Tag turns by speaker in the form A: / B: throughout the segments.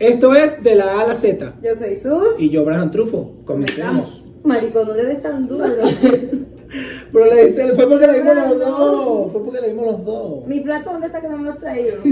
A: Esto es de la A a la Z.
B: Yo soy Sus.
A: Y yo, Braham Trufo. Comencemos.
B: Marico, no le des tan duro.
A: Pero le diste- fue porque le dimos los dos. Fue porque le dimos los dos.
B: Mi plato, ¿dónde está que no me lo has traído?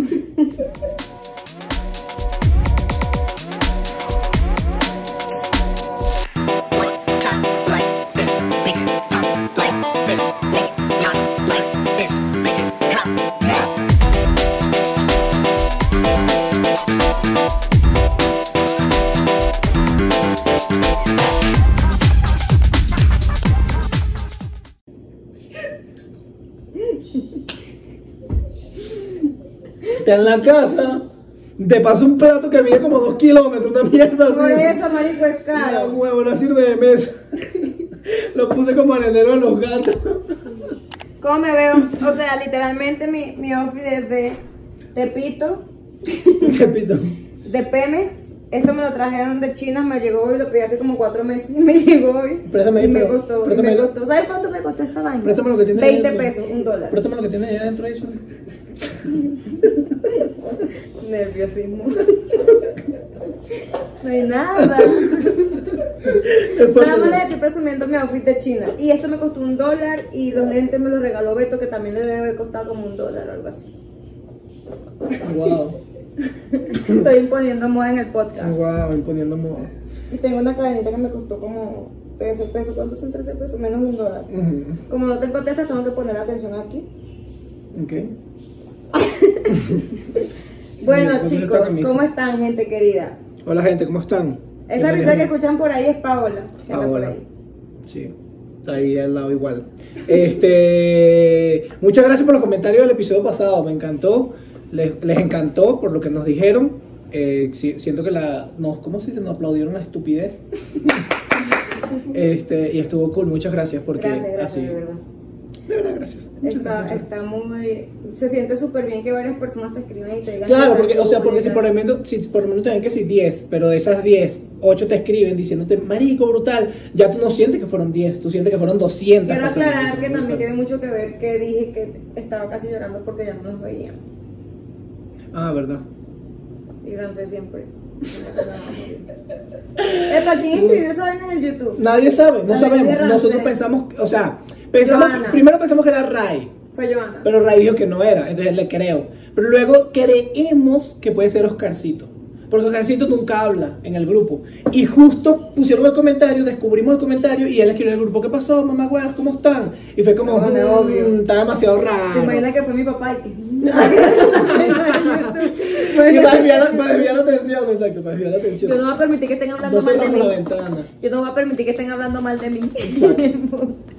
A: Está en la casa. Te paso un plato que mide como dos kilómetros, una mierda así.
B: Por eso, marico, es caro.
A: huevo, no sirve de mesa. Lo puse como arenero de los gatos.
B: ¿Cómo me veo? O sea, literalmente mi, mi outfit es de Tepito,
A: Repito.
B: de Pemex. Esto me lo trajeron de China, me llegó hoy, lo pedí hace como cuatro meses y me llegó hoy.
A: Préstame
B: y
A: ahí,
B: me
A: pero-
B: costó, y me
A: ahí.
B: costó. ¿Sabes cuánto me costó esta vaina?
A: Préstame lo que tiene ahí
B: 20
A: dentro.
B: pesos, un dólar.
A: Préstame lo que tiene allá adentro de eso.
B: Nerviosismo. No hay nada. Nada más les estoy presumiendo mi outfit de China. Y esto me costó un dólar y los lentes me los regaló Beto, que también le debe haber costado como un dólar o algo así.
A: Wow.
B: Estoy imponiendo moda en el podcast.
A: Wow, imponiendo moda.
B: Y tengo una cadenita que me costó como 13 pesos. ¿Cuántos son 13 pesos? Menos de un dólar. Como no tengo testa, tengo que poner atención aquí.
A: Ok.
B: Bueno,
A: Mira, ¿dónde está
B: chicos? ¿cómo están, gente querida?
A: Hola gente, ¿cómo están?
B: Esa risa que escuchan por ahí es Paola, que anda por
A: Paola.
B: ahí.
A: Sí, está ahí al lado igual. Este, muchas gracias por los comentarios del episodio pasado, me encantó, les, les encantó por lo que nos dijeron. Eh, sí, siento que la, nos, ¿cómo se dice? Nos aplaudieron la estupidez. este, y estuvo cool, muchas gracias porque
B: Gracias, gracias,
A: así,
B: de verdad.
A: De verdad, gracias.
B: Está,
A: gracias.
B: está muy. Se siente súper bien que varias personas te escriban y te digan.
A: Claro,
B: que
A: porque, o sea, porque si por, lo menos, si por lo menos te ven que si 10, pero de esas 10, 8 te escriben diciéndote, marico, brutal, ya tú no sientes que fueron 10, tú sientes que fueron 200.
B: Quiero aclarar que también tiene mucho que ver que dije que estaba casi llorando porque ya no nos veían.
A: Ah, verdad.
B: Y gracias siempre. Epa, ¿quién escribió esa vaina en el YouTube?
A: Nadie sabe, no
B: La
A: sabemos. Nosotros pensamos, o sea, pensamos,
B: Johanna.
A: primero pensamos que era Ray,
B: Fue Joana.
A: pero Ray dijo que no era, entonces le creo. Pero luego creemos que puede ser Oscarcito, porque Oscarcito nunca habla en el grupo. Y justo pusieron el comentario, descubrimos el comentario y él escribió en el grupo, ¿qué pasó, mamá, weas, ¿cómo están? Y fue como,
B: No, no,
A: "Mm,
B: obvio.
A: está demasiado
B: ¿Te
A: raro.
B: imaginas que fue mi papá y que.?
A: Y para desviar, la- para desviar la atención, exacto, para desviar la atención.
B: Yo no voy a permitir que estén hablando
A: No
B: mal de mí. Yo no voy a permitir que estén hablando mal de mí.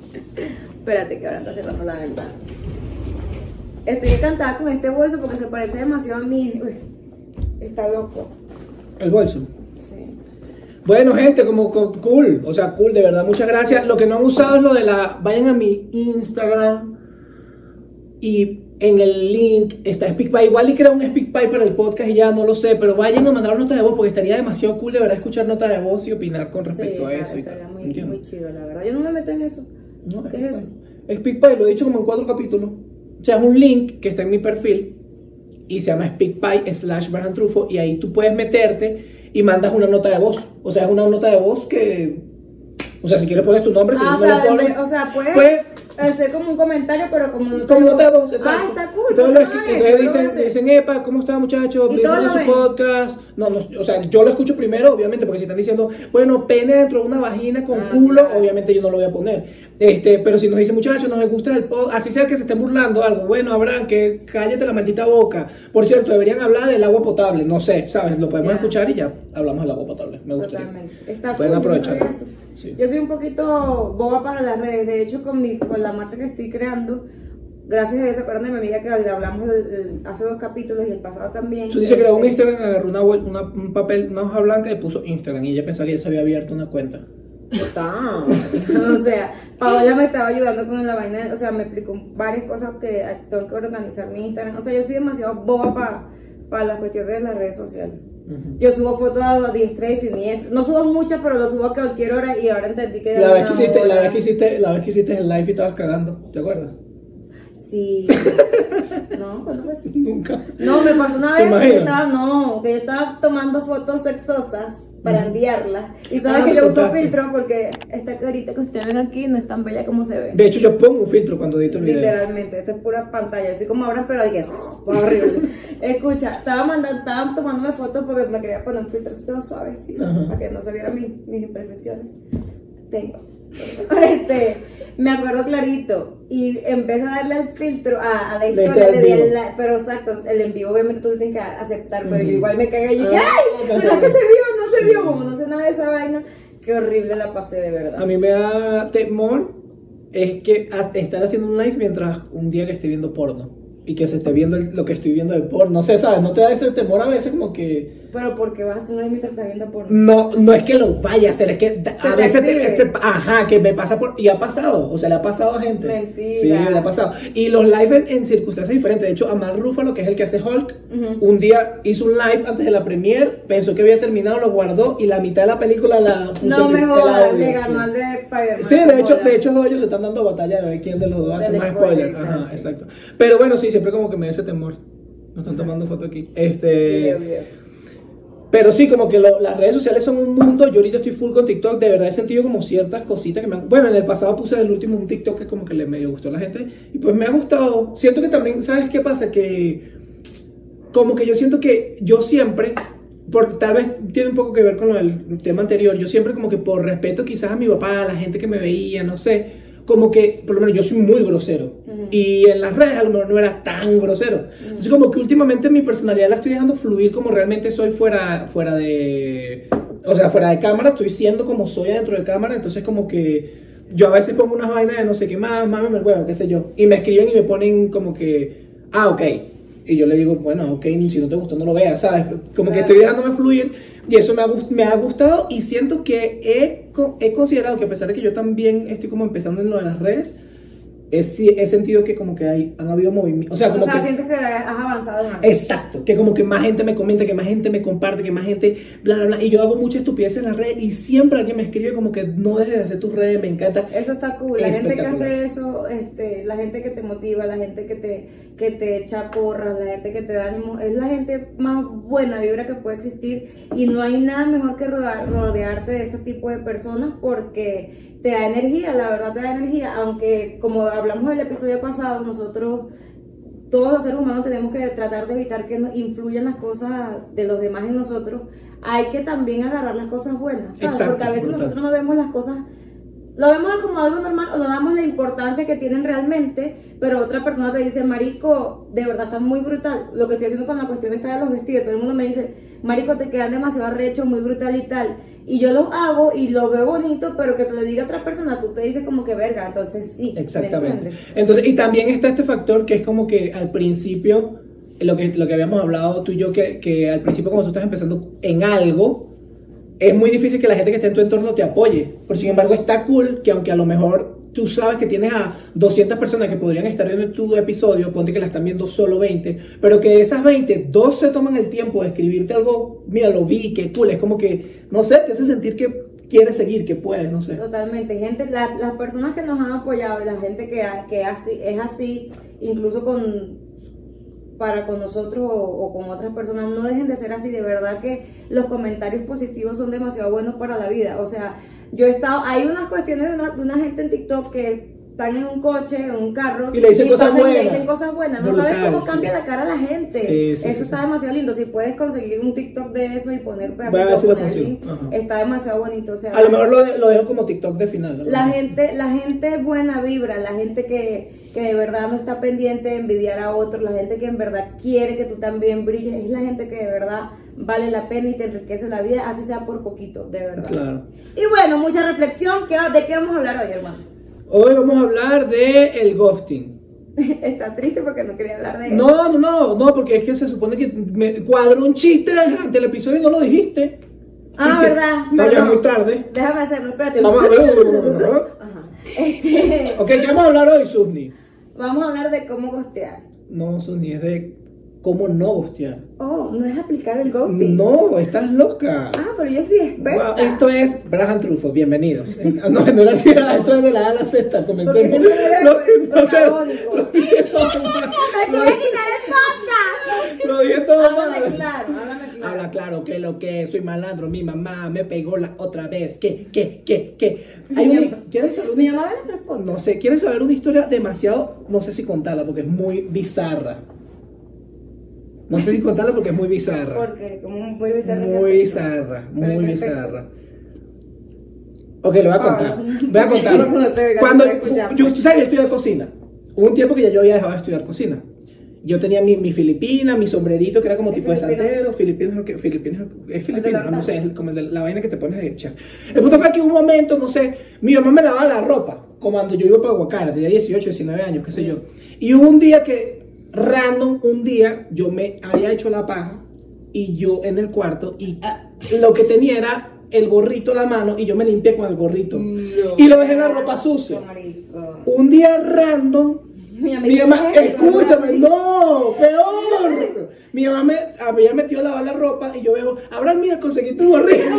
B: Espérate, que ahora está cerrando la ventana. Estoy encantada con este bolso porque se parece demasiado a mí. Uy, está loco.
A: El bolso.
B: Sí.
A: Bueno, gente, como co- cool, o sea, cool, de verdad, muchas gracias. Lo que no han usado es lo de la. Vayan a mi Instagram y en el link está SpeakPy. Igual y creo un SpeakPy para el podcast y ya no lo sé, pero vayan a mandar nota de voz porque estaría demasiado cool de verdad escuchar nota de voz y opinar con respecto
B: Sí,
A: a eso y
B: estaría
A: tal.
B: muy, muy chido, la verdad. Yo no me meto en eso.
A: No,
B: ¿Qué es eso?
A: SpeakPy, lo he dicho como en cuatro capítulos. O sea, es un link que está en mi perfil y se llama SpeakPy slash Brian Trufo y ahí tú puedes meterte y mandas una nota de voz. O sea, es una nota de voz que... O sea, si quieres pones tu nombre, si
B: Ah,
A: no
B: o sea,
A: lo pones...
B: o sea, puede
A: Puede-
B: hacer como un comentario, pero como no
A: Como de voz.
B: Ah, está cool.
A: Entonces,
B: ¿por
A: lo
B: qué no
A: escri-
B: hagan
A: entonces?
B: Yo
A: dicen, dicen, epa, ¿cómo está Disfruten
B: todos
A: su podcast. No, no, o sea, yo lo escucho primero, obviamente, porque si están diciendo, bueno, pene dentro de una vagina con
B: Ah,
A: culo,
B: claro.
A: obviamente yo no lo voy a poner. Este, pero si nos dicen, muchachos, nos gusta el podcast, así sea que se estén burlando algo, bueno, Abraham, que cállate la maldita boca. Por cierto, deberían hablar del agua potable, no sé, ¿sabes? Lo podemos escuchar y ya hablamos del agua potable. Me gusta.
B: Totalmente. Está
A: Pueden
B: cool, yo
A: aprovechar. Sí.
B: Yo soy un poquito boba para las redes. De hecho, con, mi, con la marca que estoy creando, gracias a eso, acuerdan de mi amiga que le hablamos el- el- hace dos capítulos y el pasado también.
A: Tú dice creó un
B: Este,
A: Instagram, agarró una, una- un papel, una hoja blanca y puso Instagram y ella pensaba que ya se había abierto una cuenta.
B: O sea, Paola me estaba ayudando con la vaina, o sea, me explicó varias cosas que tengo que organizar mi Instagram. O sea, yo soy demasiado boba para la cuestión de las redes sociales. Yo subo fotos a diestra y siniestra. No subo muchas, pero lo subo a cualquier hora y ahora entendí que
A: La
B: era
A: vez, que hiciste, la, vez que hiciste, la vez que hiciste el live y estabas cagando, ¿te acuerdas?
B: Sí. No, ¿cuándo fue eso?
A: Nunca.
B: No, me pasó una
A: ¿Te
B: vez que yo estaba, no, que yo estaba tomando fotos sexosas para enviarlas. Y sabes
A: Ah,
B: que
A: me
B: yo uso filtro porque esta carita que ustedes ven aquí no es tan bella como se ve.
A: De hecho, yo pongo un filtro cuando edito el video.
B: Literalmente, esto es pura pantalla, así como ahora, pero arriba. Escucha, estaba mandando, estaba tomándome fotos porque me quería poner un filtro todo suavecito,
A: Ajá.
B: para que no se vieran mis, mis imperfecciones. Tengo. Este, me acuerdo clarito. Y en vez de darle al filtro, a, a la historia, le di el. Pero exacto, el en vivo obviamente tú lo tienes que aceptar, pero yo igual me cagué y yo,
A: Ah,
B: ¡ay! ¿Será que se vio o no se vio? Como no sé nada de esa vaina. Qué horrible la pasé, de verdad.
A: A mí me da temor es que estar haciendo un live mientras un día que esté viendo porno y que se esté viendo el- lo que estoy viendo de porno. No sé, ¿sabes? ¿No te da ese temor a veces como que...
B: Pero porque vas a hacer una mientras estás viendo porno.
A: No, no es que lo vaya a hacer, es que
B: Se
A: a veces te, este- ajá, que me pasa por y ha pasado, o sea, le ha pasado a gente.
B: Mentira.
A: Sí, le ha pasado. Y los live en, en circunstancias diferentes. De hecho, Amal Rúfalo, que es el que hace Hulk, un día hizo un live antes de la premiere, pensó que había terminado, lo guardó y la mitad de la película la puso
B: No me jodas, le ganó al de Spider-Man.
A: Sí, de hecho, de hecho, los dos ellos se están dando batalla de ver quién de los dos hace más
B: spoiler.
A: Ajá,
B: sí.
A: exacto. Pero bueno, sí, siempre como que me da ese temor. No están tomando foto aquí. Este. Pero sí, como que las redes sociales son un mundo. Yo ahorita estoy full con TikTok. De verdad he sentido como ciertas cositas que me han. Bueno, en el pasado puse el último un TikTok que como que le medio gustó a la gente. Y pues me ha gustado. Siento que también, ¿sabes qué pasa? Que. Como que yo siento que yo siempre. Por, tal vez tiene un poco que ver con del tema anterior. Yo siempre, como que por respeto, quizás a mi papá, a la gente que me veía, no sé. Como que, por lo menos, yo soy muy grosero.
B: Ujú.
A: Y en las redes a lo mejor no era tan grosero. Entonces, como que últimamente mi personalidad la estoy dejando fluir como realmente soy fuera, fuera de. O sea, fuera de cámara, estoy siendo como soy adentro de cámara. Entonces, como que yo a veces pongo unas vainas de no sé qué más, mámame el huevo, qué sé yo. Y me escriben y me ponen como que, ah, ok. Y yo le digo, bueno, ok, si no te gustó, no lo veas, ¿sabes? Como que estoy dejándome fluir y eso me ha, me ha gustado y siento que he, he considerado que a pesar de que yo también estoy como empezando en lo de las redes, he, si- he sentido que como que hay, han habido movimientos, o sea,
B: O
A: como
B: sea,
A: que...
B: sientes que has avanzado.
A: Exacto, que como que más gente me comenta, que más gente me comparte, que más gente, bla, bla, bla. Y yo hago mucha estupidez en las redes y siempre alguien me escribe como que no dejes de hacer tus redes, me encanta.
B: Eso está cool. La gente que hace eso, este, la gente que te motiva, la gente que te, que te echa porras, la gente que te da ánimo, es la gente más buena vibra que puede existir. Y no hay nada mejor que rodar- rodearte de ese tipo de personas porque te da energía, la verdad te da energía. Aunque, como hablamos del episodio pasado, nosotros todos los seres humanos tenemos que tratar de evitar que nos influyan las cosas de los demás en nosotros. Hay que también agarrar las cosas buenas, ¿sabes?
A: Exacto,
B: Porque a veces
A: brutal.
B: nosotros no vemos las cosas, lo vemos como algo normal o no damos la importancia que tienen realmente, pero otra persona te dice, Marico, de verdad está muy brutal. Lo que estoy haciendo con la cuestión esta de los vestidos, todo el mundo me dice, Marico, te quedan demasiado arrechos, muy brutal y tal. Y yo lo hago y lo veo bonito, pero que te lo diga otra persona, tú te dices como que verga, entonces sí. ¿me
A: Exactamente. Entonces, y también está este factor que es como que al principio, lo que, lo que habíamos hablado tú y yo, que, que al principio cuando tú estás empezando en algo, es muy difícil que la gente que esté en tu entorno te apoye. Pero sin embargo está cool que aunque a lo mejor tú sabes que tienes a 200 personas que podrían estar viendo tu episodio, ponte que la están viendo solo 20, pero que de esas 20, dos se toman el tiempo de escribirte algo, mira, lo vi, qué cool, es como que, no sé, te hace sentir que quieres seguir, que puedes, no sé.
B: Totalmente, gente, la- las personas que nos han apoyado y la gente que, que así, es así, incluso con para con nosotros o, con otras personas, no dejen de ser así, de verdad que los comentarios positivos son demasiado buenos para la vida, o sea, yo he estado, hay unas cuestiones de una, de una gente en TikTok que están en un coche, en un carro,
A: Y le dicen cosas
B: pasan y le
A: buenas.
B: dicen cosas buenas, no sabes cómo
A: sí.
B: cambia la cara a la gente,
A: Sí, sí,
B: eso
A: sí,
B: está
A: sí.
B: demasiado lindo, si puedes conseguir un TikTok de eso y poner
A: Voy a ver
B: pedacitos, poner link, está demasiado bonito, o sea,
A: A lo mejor lo, de- lo dejo como TikTok de final.
B: la gente, la gente buena vibra, la gente que, que de verdad no está pendiente de envidiar a otros, la gente que en verdad quiere que tú también brilles, es la gente que de verdad vale la pena y te enriquece la vida, así sea por poquito, de verdad.
A: Claro.
B: Y bueno, mucha reflexión, ¿qué- ¿de qué vamos a hablar hoy, hermano?
A: Hoy vamos a hablar de el ghosting.
B: está triste porque no quería hablar de eso.
A: No, no, no, no, porque es que se supone que me cuadró un chiste durante el episodio y no lo dijiste.
B: Ah, verdad,
A: No, ya muy tarde.
B: Déjame hacerlo, espérate.
A: Vamos a ver.
B: Ajá. Este,
A: ok, ¿qué vamos a hablar hoy, Susni?
B: vamos a hablar de cómo gostear.
A: No, Susni, es de cómo no ghostear.
B: Oh, no es aplicar el ghosting.
A: No, estás loca.
B: Ah, pero yo sí experta.
A: Wow, esto es Brahan Trufo, bienvenidos. No, no era así, esto es de la A a la Z,
B: Porque
A: comencemos.
B: eres
A: Lo- o sea,
B: protagónico.
A: lo-
B: Me tuve que quitar Háblame
A: madre.
B: claro, háblame claro.
A: Habla claro que lo que soy malandro, mi mamá me pegó la otra vez. ¿Qué, qué, qué, qué?
B: Mi
A: ¿Quieres saber
B: Mi mamá ve podcasts.
A: No sé, ¿quieres saber una historia demasiado, no sé si contarla porque es muy bizarra? No sé si contarla porque es muy bizarra.
B: Porque como muy bizarro.
A: Muy bizarra, muy bizarra. Ok, lo voy a contar.
B: Ah,
A: Voy a contar. Cuando yo, tú sabes, yo estudié cocina. Hubo un tiempo que ya yo había dejado de estudiar cocina. Yo tenía mi, mi filipina, mi sombrerito que era como
B: ¿Es
A: tipo de santero. Filipino que. Filipino es filipino, no sé, es como el de la vaina que te pones de chef. El punto fue que un momento, no sé, mi mamá me lavaba la ropa. Como cuando yo iba para Guacara, tenía 18, 19 años, qué sé yo. Y hubo un día que, random, un día, yo me había hecho la paja y yo en el cuarto y lo que tenía era el gorrito en la mano y yo me limpié con el gorrito. Y lo dejé en la ropa sucia.
B: Marico.
A: Un día random,
B: Mi
A: mi mamá,
B: me-
A: escúchame, no, peor. Mi mamá me había metido a lavar la ropa y yo veo, Abraham, mira, conseguí tu gorrito.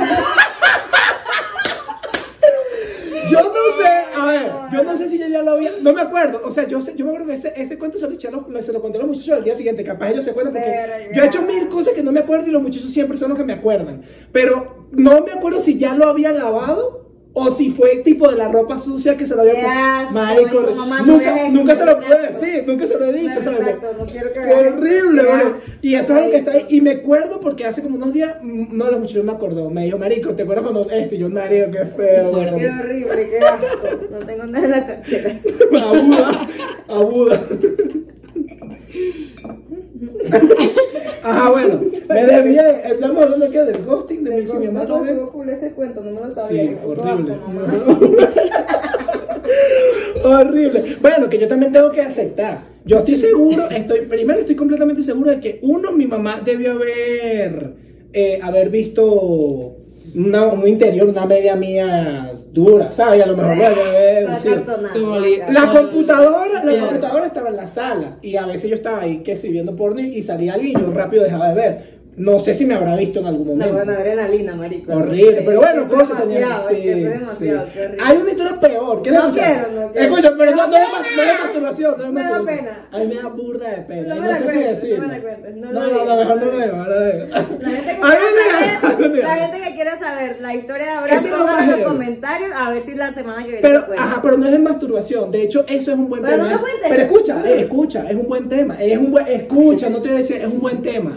A: Yo no sé, a ver, yo no sé si yo ya lo había, no me acuerdo, o sea, yo, sé, yo me acuerdo que ese, ese cuento se lo, eché a los- se lo conté a los muchachos al día siguiente, capaz ellos se acuerdan porque
B: Verga.
A: yo he hecho mil cosas que no me acuerdo y los muchachos siempre son los que me acuerdan, pero no me acuerdo si ya lo había lavado o si fue tipo de la ropa sucia que se lo había
B: Qué
A: puesto. Marico,
B: no
A: nunca, nunca se lo
B: qué
A: pude decir, nunca se lo he dicho, ¿sabes?
B: retracto, no quiero que
A: Qué horrible,
B: Qué
A: güey.
B: asco,
A: Y eso es algo que está ahí. Y me acuerdo porque hace como unos días, mm, no, los muchachos me acordó. Me dijo, Marico, ¿te acuerdas cuando esto? Y yo, Marico, qué feo.
B: Qué
A: güey".
B: horrible, qué asco. No tengo nada en la cartera.
A: Abuda, abuda. Ajá, bueno, me desvié. Estamos hablando aquí del ghosting, de mi, si mi mamá
B: No, cool ese cuento, no me lo sabía.
A: Sí, horrible. horrible. Bueno, que yo también tengo que aceptar. Yo estoy seguro, estoy, primero estoy completamente seguro de que uno, mi mamá debió haber, eh, haber visto una, un interior, una media mía dura, ¿sabes? Y a lo mejor lo La computadora, la computadora estaba en la sala y a veces yo estaba ahí que si viendo porno y y salía alguien y yo rápido dejaba de ver. No sé si me habrá visto en algún
B: No,
A: momento.
B: bueno, adrenalina, marico.
A: Horrible, pero bueno,
B: Eso
A: sí,
B: que eso es demasiado,
A: sí.
B: qué horrible.
A: Hay una historia peor. ¿Quieres
B: No quiero, no quiero.
A: Escucha, pero
B: Me
A: no, no, es, no masturbación, no es
B: Me da pena.
A: A mí me da burda de pena.
B: No
A: No,
B: me la
A: sé si decirlo.
B: no me la cuentes, no
A: No, no, no, mejor
B: no
A: no
B: lo
A: digo, no.
B: La gente, que
A: algún
B: saber, la historia de Abraham, pongan en los comentarios a ver si la semana que viene
A: Pero, ajá, pero no es de masturbación. De hecho, eso es un buen
B: Pero
A: tema.
B: no cuentes.
A: Pero escucha, eh, escucha, es un buen tema. Es un buen, escucha, no te voy a decir, es un buen tema.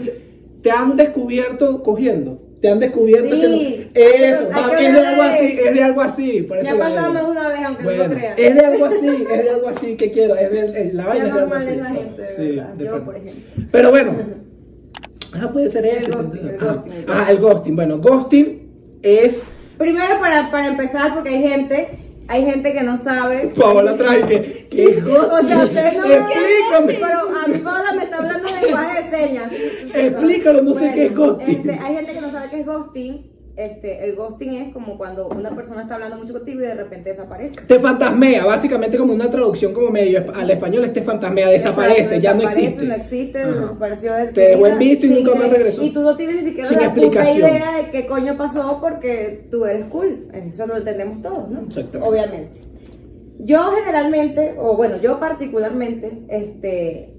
A: Te han descubierto cogiendo. Te han descubierto
B: Sí,
A: haciendo.
B: hay que-
A: Eso,
B: hay
A: va,
B: que
A: es de algo así,
B: eso.
A: es de algo así. Por
B: Me
A: eso
B: ha
A: lo
B: pasado más una vez, aunque no
A: Bueno,
B: lo crean.
A: es de algo así, es de algo así que quiero. Es de, es- la vaina es de algo así.
B: la
A: sí,
B: gente,
A: sí,
B: ¿verdad? Yo, por ejemplo.
A: Pero bueno. Ah, puede ser eso.
B: ghosting,
A: sí.
B: el
A: Ajá.
B: ghosting, el
A: Ajá, el ghosting. Bueno, ghosting es.
B: Primero, para, para empezar, porque hay gente, hay gente que no sabe.
A: Paola trae que. es ghosting.
B: O sea, ustedes no
A: Explícame.
B: Pero a mí Paola me está hablando de lenguaje de señas.
A: Explícalo, no sé qué es ghosting.
B: este, hay gente que no sabe qué es ghosting. Este, el ghosting es como cuando una persona está hablando mucho contigo y de repente desaparece.
A: Te fantasmea, básicamente como una traducción como medio al español, este fantasmea, desaparece,
B: Exacto,
A: ya no
B: desaparece,
A: existe.
B: No existe,
A: Ajá.
B: desapareció de
A: Te dejó en visto y nunca más regresó.
B: Y tú no tienes ni siquiera
A: Sin
B: la puta
A: explicación.
B: idea de qué coño pasó porque tú eres cool. Eso lo entendemos todos, ¿no?
A: Exactamente.
B: Obviamente. Yo generalmente, o bueno, yo particularmente, este,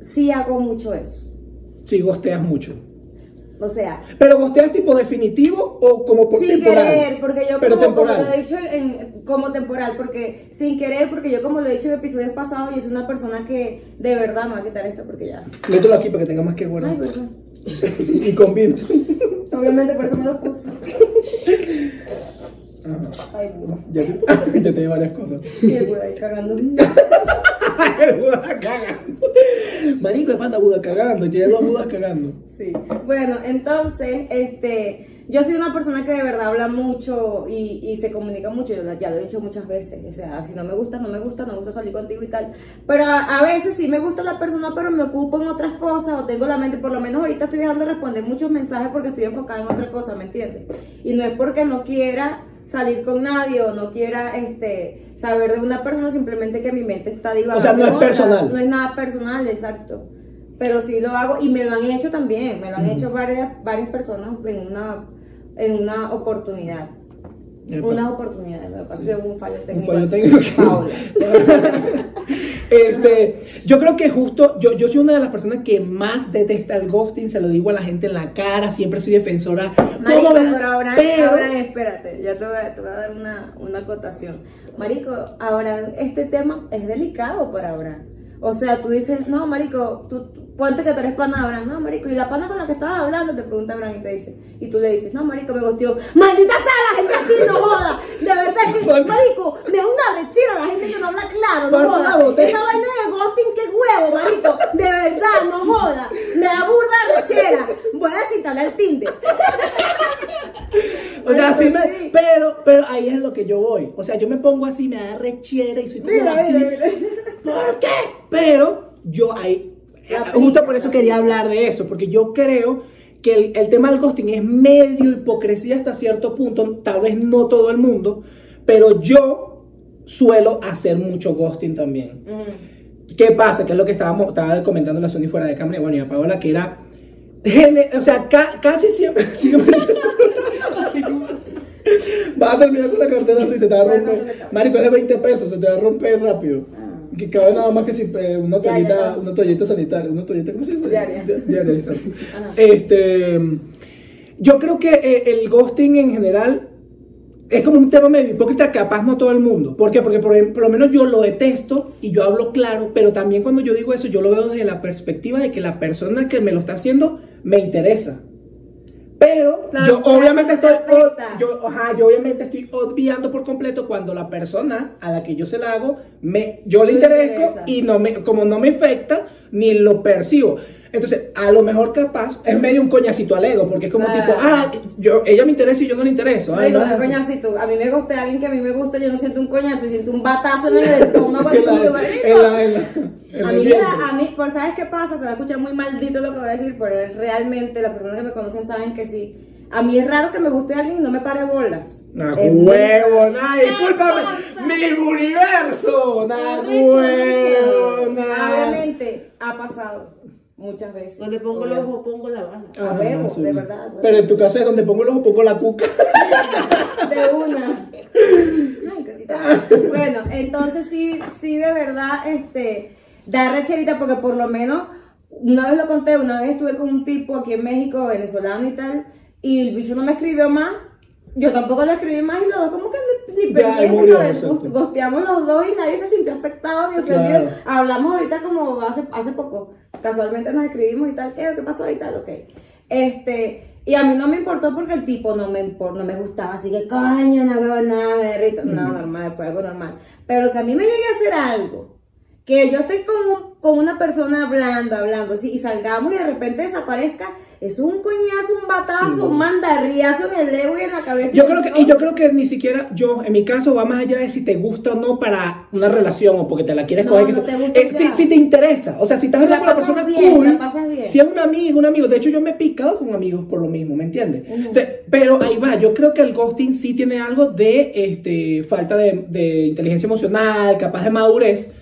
B: sí hago mucho eso.
A: Sí, gosteas mucho.
B: O sea,
A: Pero gosteas tipo definitivo o como por
B: sin
A: temporal.
B: querer, porque yo
A: Pero
B: como, lo he dicho en- como temporal, porque sin querer, porque yo como lo he dicho en episodios pasados, yo soy una persona que de verdad me va a quitar esto porque ya.
A: Mételo aquí para que tenga más que
B: Ay,
A: guardar.
B: perdón.
A: y combina.
B: Obviamente por eso me lo puse.
A: Ajá.
B: Ay.
A: Ya, te- ya te di varias cosas.
B: Y el Buda ahí cagando.
A: El Buda cagando. Marico de panda Buda cagando. Tiene dos Budas cagando.
B: Sí. Bueno, entonces, este, yo soy una persona que de verdad habla mucho y, y se comunica mucho. Yo ya lo he dicho muchas veces. O sea, si no me gusta, no me gusta, no me gusta salir contigo y tal. Pero a, a veces sí me gusta la persona, pero me ocupo en otras cosas o tengo la mente. Por lo menos ahorita estoy dejando de responder muchos mensajes porque estoy enfocada en otra cosa, ¿me entiendes? Y no es porque no quiera salir con nadie o no quiera este saber de una persona simplemente que mi mente está divagando
A: O sea, no es personal.
B: no es nada personal exacto pero sí lo hago y me lo han hecho también, me lo han hecho varias, varias personas en una, en una oportunidad.
A: Me
B: Unas oportunidades, lo que pasa es que hubo un fallo
A: Un
B: técnico.
A: fallo técnico.
B: Paula.
A: Este, yo creo que justo, yo, yo soy una de las personas que más detesta el ghosting, se lo digo a la gente en la cara, siempre soy defensora.
B: Marico, pero ahora,
A: Pero-
B: ahora espérate, ya te voy, a, te voy a dar una, una acotación. Marico, ahora este tema es delicado para ahora. O sea, tú dices, no, Marico, tú ponte que tú eres pana de Abraham, no, Marico, y la pana con la que estabas hablando te pregunta Abraham y te dice, y tú le dices, no, Marico, me gosteó, maldita sea la gente así, no joda, de verdad que, Marico, me da una rechera la gente que no habla claro, no joda, esa vaina de ghosting, qué huevo, Marico, de verdad, no joda, me da burda rechera, voy a desinstalar el Tinder.
A: O sea,
B: Marico,
A: sí me,
B: sí.
A: pero, pero ahí es lo que yo voy. O sea, yo me pongo así, me da rechera y soy como
B: Mira,
A: así.
B: mira, mira.
A: ¿Por qué? Pero yo ahí, justo
B: aplica,
A: por eso
B: la
A: quería hablar de eso, porque yo creo que el, el tema del ghosting es medio hipocresía hasta cierto punto, tal vez no todo el mundo, pero yo suelo hacer mucho ghosting también. ¿Qué pasa? Que es lo que estábamos, estaba comentando la Sony fuera de cámara, y bueno, y a Paola, que era, o sea, ca- casi siempre, siempre vas a terminar con la cartera así, se te va a romper. Marico, es de 20 pesos, se te va a romper rápido.
B: Ah.
A: Que cabe nada más que si eh, una
B: Ya, ya,
A: toallita,
B: ya.
A: una toallita sanitaria, una toallita, ¿cómo se dice?
B: Diaria.
A: Di- Diaria, exacto.
B: Ajá.
A: Este, yo creo que eh, el ghosting en general es como un tema medio hipócrita, capaz no todo el mundo. ¿Por qué? Porque por, por lo menos yo lo detesto y yo hablo claro, pero también cuando yo digo eso, yo lo veo desde la perspectiva de que la persona que me lo está haciendo me interesa. Pero yo obviamente
B: te
A: estoy,
B: afecta.
A: yo, ajá, yo obviamente estoy obviando por completo cuando la persona a la que yo se la hago, me, yo le interesco
B: interesa.
A: y no me, como no me afecta, ni lo percibo. Entonces, a lo mejor capaz es medio un coñacito al ego, porque es como
B: Claro.
A: tipo, ah, yo, ella me interesa y yo no le intereso. Ay, no es así.
B: coñacito. A mí me gusta alguien que a mí me gusta, yo no siento un coñazo, siento un batazo en el estómago. así A mí, da, a mí, por ¿sabes qué pasa? Se va a escuchar muy maldito lo que voy a decir, pero es realmente, las personas que me conocen saben que sí. A mí es raro que me guste alguien y no me pare bolas. Muy
A: huevo, nah, discúlpame, mi universo, nah, huevo.
B: Obviamente, ha pasado muchas veces.
C: Donde pongo el ojo, pongo la bala.
B: A
A: sí.
B: de verdad.
A: Pero en tu caso es donde pongo el ojo, pongo la cuca.
B: De una. Ay. Bueno, entonces sí, sí, de verdad, este, da recherita porque por lo menos, una vez lo conté, una vez estuve con un tipo aquí en México, venezolano y tal, y el bicho no me escribió más, yo tampoco le escribí más y los dos como que ni, ni pendientes, ¿sabes? Gosteamos los dos y nadie se sintió afectado ni ofendido.
A: Claro.
B: Hablamos ahorita como hace, hace poco, casualmente nos escribimos y tal, ¿qué, ¿qué pasó y tal? Ok. Este, y a mí no me importó porque el tipo no me no me gustaba, así que coño, no hago nada, me derrito. No, normal, fue algo normal. Pero que a mí me llegue a hacer algo, que yo estoy con, con una persona hablando, hablando, sí, y salgamos y de repente desaparezca, es un coñazo, un batazo,
A: Sí.
B: un mandarriazo en el ego y en la cabeza.
A: Yo creo que, y yo creo que ni siquiera yo, en mi caso, va más allá de si te gusta o no para una relación o porque te la quieres
B: No,
A: coger. que
B: no
A: se-
B: te gusta
A: eh, si, si te interesa, o sea, si estás
B: Si
A: hablando con la persona
B: bien,
A: cool,
B: la pasas bien.
A: si es un amigo, un amigo. De hecho, yo me he picado con amigos por lo mismo, ¿me entiendes? Entonces, pero ahí va, yo creo que el ghosting sí tiene algo de este, falta de, de inteligencia emocional, capaz de madurez.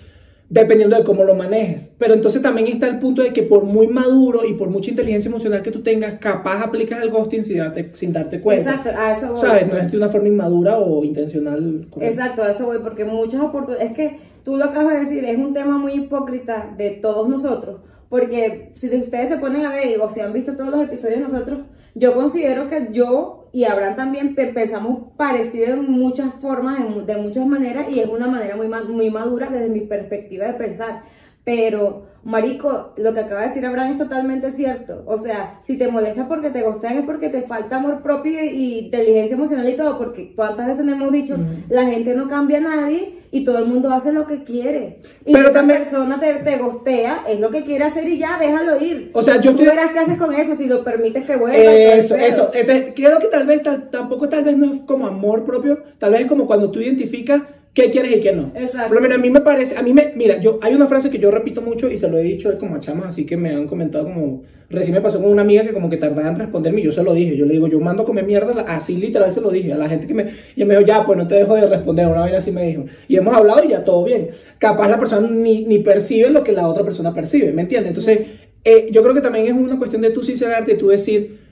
A: Dependiendo de cómo lo manejes. Pero entonces también está el punto de que por muy maduro y por mucha inteligencia emocional que tú tengas, capaz aplicas el ghosting sin darte, sin darte cuenta.
B: Exacto, a eso voy.
A: ¿Sabes? No es de una forma inmadura o intencional.
B: Exacto, a eso voy, porque muchas oportunidades, es que tú lo acabas de decir, es un tema muy hipócrita de todos nosotros, porque si ustedes se ponen a ver o si han visto todos los episodios de nosotros, yo considero que yo y Abraham también pe- pensamos parecido en muchas formas, en de muchas maneras, y es una manera muy, muy madura desde mi perspectiva de pensar. Pero, Marico, lo que acaba de decir Abraham es totalmente cierto. O sea, si te molesta porque te gustan es porque te falta amor propio y, inteligencia emocional y todo, porque cuántas veces hemos dicho, la gente no cambia a nadie y todo el mundo hace lo que quiere. Y
A: Pero
B: si esa
A: también-
B: persona te, te gostea, es lo que quiere hacer y ya, déjalo ir.
A: O sea, yo
B: Tú
A: estoy-
B: verás qué haces con eso, si lo permites que vuelva.
A: Eso, eso. Entonces, creo que tal vez, tal- tampoco tal vez no es como amor propio, tal vez es como cuando tú identificas qué quieres y qué no.
B: Exacto.
A: Por lo menos a mí me parece, a mí me, mira, yo, hay una frase que yo repito mucho y se lo he dicho como a chamas, así que me han comentado como, recién me pasó con una amiga que como que tardaba en responderme y yo se lo dije, yo le digo, yo mando a comer mierda, así literal se lo dije a la gente que me, y me dijo, ya, pues no te dejo de responder, una vez así me dijo, y hemos hablado y ya todo bien. Capaz la persona ni, ni percibe lo que la otra persona percibe, ¿me entiendes? Entonces, eh, yo creo que también es una cuestión de tú sincerarte, tú decir,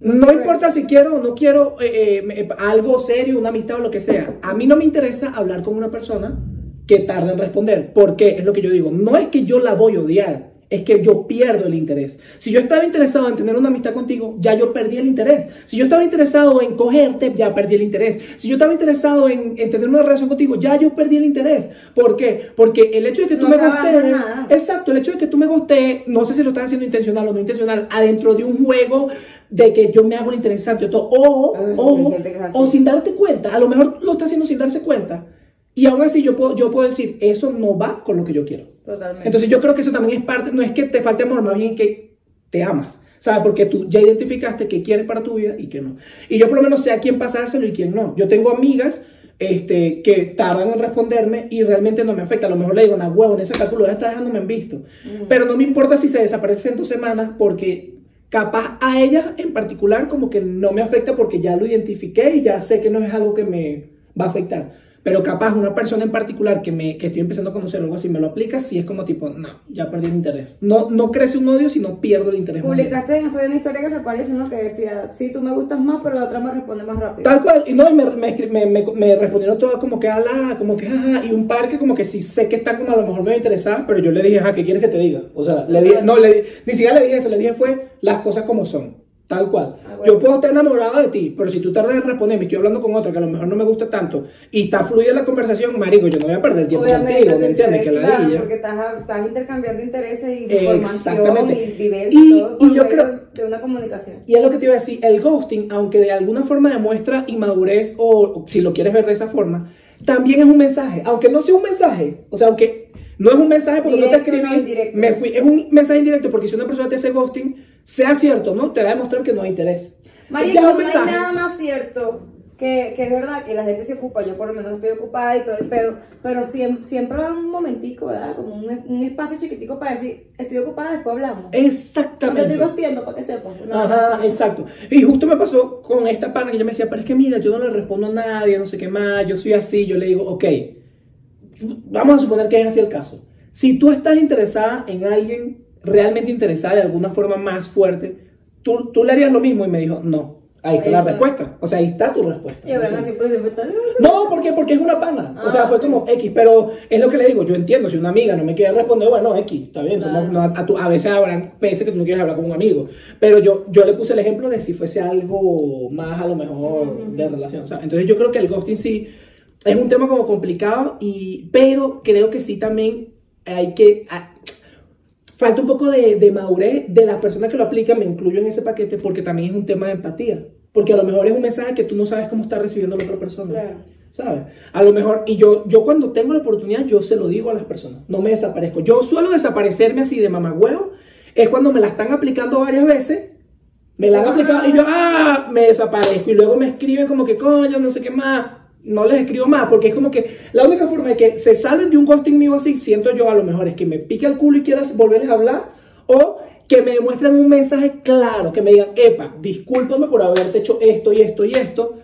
A: No importa si quiero o no quiero eh, eh, algo serio, una amistad o lo que sea. A mí no me interesa hablar con una persona que tarda en responder. ¿Por qué? Es lo que yo digo. No es que yo la voy a odiar, es que yo pierdo el interés. Si yo estaba interesado en tener una amistad contigo, ya yo perdí el interés. Si yo estaba interesado en cogerte, ya perdí el interés. Si yo estaba interesado en, en tener una relación contigo, ya yo perdí el interés. ¿Por qué? Porque el hecho de que tú
B: No
A: me gustees,
B: nada.
A: Exacto, el hecho de que tú me gustees, no sé si lo estás haciendo intencional o no intencional, adentro de un juego de que yo me hago el interesante o todo, o,
B: Ay,
A: o,
B: hay gente que es así.
A: o sin darte cuenta, a lo mejor lo está haciendo sin darse cuenta. Y aún así yo puedo, yo puedo decir, eso no va con lo que yo quiero.
B: Totalmente.
A: Entonces yo creo que eso también es parte, no es que te falte amor, más bien que te amas. ¿Sabes? Porque tú ya identificaste qué quieres para tu vida y qué no. Y yo por lo menos sé a quién pasárselo y quién no. Yo tengo amigas este, que tardan en responderme y realmente no me afecta. A lo mejor le digo, na huevo, en ese cálculo ya está dejándome en visto. Pero no me importa si se desaparece en dos semanas porque capaz a ellas en particular como que no me afecta porque ya lo identifiqué y ya sé que no es algo que me va a afectar. Pero capaz una persona en particular que, me, que estoy empezando a conocer o algo así me lo aplica, si es como tipo, no, ya perdí el interés. No, no crece un odio, sino pierdo el interés.
B: Publicaste en una historia que se parece, ¿no? Que decía, sí, tú me gustas más, pero la otra me responde más rápido.
A: Tal cual, y no, y me, me, me, me- respondieron todas como que ala, como que ajá, y un par que como que sí sé que están como a lo mejor me interesaban, pero yo le dije, ajá, ¿qué quieres que te diga? O sea, le dije, no, le, ni siquiera le dije eso, le dije fue las cosas como son, tal cual.
B: Ah, bueno.
A: Yo puedo estar enamorado de ti, pero si tú tardas en responderme, estoy hablando con otra que a lo mejor no me gusta tanto, y está fluida la conversación, marico, yo no voy a perder el tiempo contigo,
B: te
A: ¿me entiendes? Que la
B: porque estás, estás intercambiando intereses y información y vivencia
A: Y-
B: todo
A: y yo creo-
B: de una comunicación.
A: Y es lo que te iba a decir, el ghosting, aunque de alguna forma demuestra inmadurez o, o si lo quieres ver de esa forma, también es un mensaje, aunque no sea un mensaje, o sea, aunque no es un mensaje porque no
B: Directo,
A: te escribí,
B: no
A: me fui, es un mensaje indirecto porque si una persona te hace ghosting, sea cierto, ¿no? Te da a demostrar que no hay interés. Es un
B: no hay nada más cierto que, que es verdad que la gente se ocupa, yo por lo menos estoy ocupada y todo el pedo, pero siempre, siempre un momentico, ¿verdad? Como un, un espacio chiquitico para decir, estoy ocupada, después hablamos. No te
A: Exactamente.
B: estoy gosteando para que sepas. una
A: Ajá, exacto. Y justo me pasó con esta pana que ella me decía, pero es que mira, yo no le respondo a nadie, no sé qué más, yo soy así, yo le digo, ok, vamos a suponer que es así el caso. Si tú estás interesada en alguien, realmente interesada de alguna forma más fuerte, tú, tú le harías lo mismo y me dijo, no. Ahí está
B: Ahí
A: la
B: está.
A: respuesta. O sea, ahí está tu respuesta.
B: Y siempre está...
A: No, ¿por qué? Porque es una pana. o sea,
B: Ah,
A: fue como X, pero es lo que le digo. Yo entiendo, si una amiga no me quiere responder, bueno, X, está bien. somos-
B: Claro.
A: no, a, tu- a veces habrán veces que tú no quieres hablar con un amigo. Pero yo, yo le puse el ejemplo de si fuese algo más a lo mejor de relación. o sea, entonces yo creo que el ghosting sí es un tema como complicado, y, pero creo que sí también hay que... a- Falta un poco de, de madurez de la persona que lo aplica, me incluyo en ese paquete, porque también es un tema de empatía. Porque a lo mejor es un mensaje que tú no sabes cómo está recibiendo la otra persona.
B: Claro.
A: ¿Sabes? A lo mejor, y yo, yo cuando tengo la oportunidad, yo se lo digo a las personas, no me desaparezco. Yo suelo desaparecerme así de mamagüeo, es cuando me la están aplicando varias veces, me la han
B: Ah.
A: aplicado y yo, ah, me desaparezco. Y luego me escriben como que, coño, no sé qué más. No les escribo más, porque es como que la única forma de que se salven de un ghosting mío así, siento yo a lo mejor, es que me pique el culo y quieras volverles a hablar, o que me demuestren un mensaje claro, que me digan, epa, discúlpame por haberte hecho esto y esto y esto,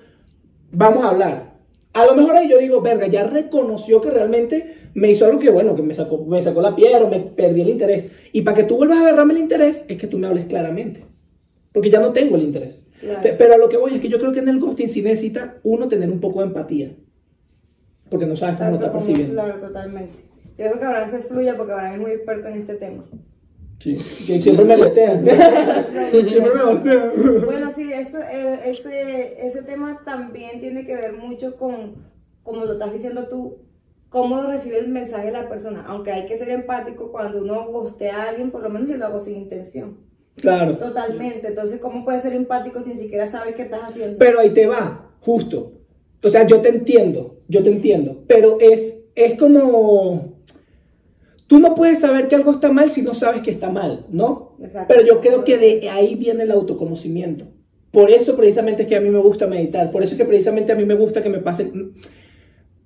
A: vamos a hablar. A lo mejor ahí yo digo, verga, ya reconoció que realmente me hizo algo que, bueno, que me sacó, me sacó la piedra o me perdí el interés. Y para que tú vuelvas a agarrarme el interés, es que tú me hables claramente. Porque ya no tengo el interés.
B: Claro.
A: Pero a lo que voy es que yo creo que en el ghosting sí necesita uno tener un poco de empatía. Porque no sabes cómo lo está percibiendo.
B: Claro, totalmente. Yo creo que Abraham se fluya porque Abraham es muy experto en este tema.
A: Sí, que siempre me gostean. siempre me gostean.
B: Bueno, sí, eso, eh, ese, ese tema también tiene que ver mucho con, como lo estás diciendo tú, cómo recibe el mensaje de la persona. Aunque hay que ser empático cuando uno gostea a alguien, por lo menos yo lo hago sin intención.
A: Claro.
B: Totalmente. Entonces, ¿cómo puedes ser empático sin siquiera saber qué estás haciendo?
A: Pero ahí te va, justo. O sea, yo te entiendo, yo te entiendo. Pero es, es como... Tú no puedes saber que algo está mal si no sabes que está mal, ¿no?
B: Exacto.
A: Pero yo creo que de ahí viene el autoconocimiento. Por eso precisamente es que a mí me gusta meditar. Por eso es que precisamente a mí me gusta que me pasen...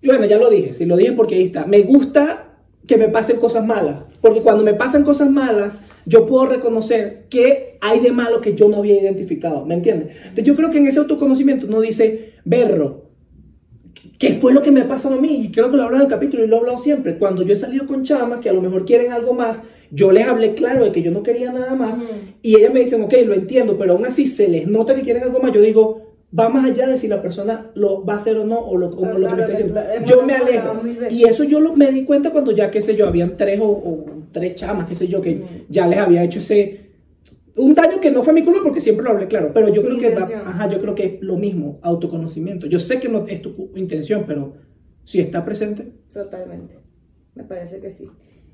A: Bueno, ya lo dije, si lo dije porque ahí está. Me gusta que me pasen cosas malas. Porque cuando me pasan cosas malas, yo puedo reconocer que hay de malo que yo no había identificado. ¿Me entiendes? Entonces yo creo que en ese autoconocimiento uno dice, berro, ¿qué fue lo que me ha pasado a mí? Y creo que lo hablo en el capítulo y lo he hablado siempre. Cuando yo he salido con chamas que a lo mejor quieren algo más Yo les hablé claro de que yo no quería nada más y ellas me dicen, ok, lo entiendo, pero aún así se les nota que quieren algo más. Yo digo, va más allá de si la persona lo va a hacer o no, o lo, o
B: Claro,
A: lo que me está diciendo. Yo me alejo. Y eso yo lo, me di cuenta cuando ya, qué sé yo, habían tres o, o tres chamas, qué sé yo, que ya les había hecho ese... Un daño que no fue mi culpa porque siempre lo hablé claro, pero yo creo que va- ajá, yo creo que es lo mismo, autoconocimiento. Yo sé que no es tu intención, pero si está presente,
B: Totalmente. Me parece que sí.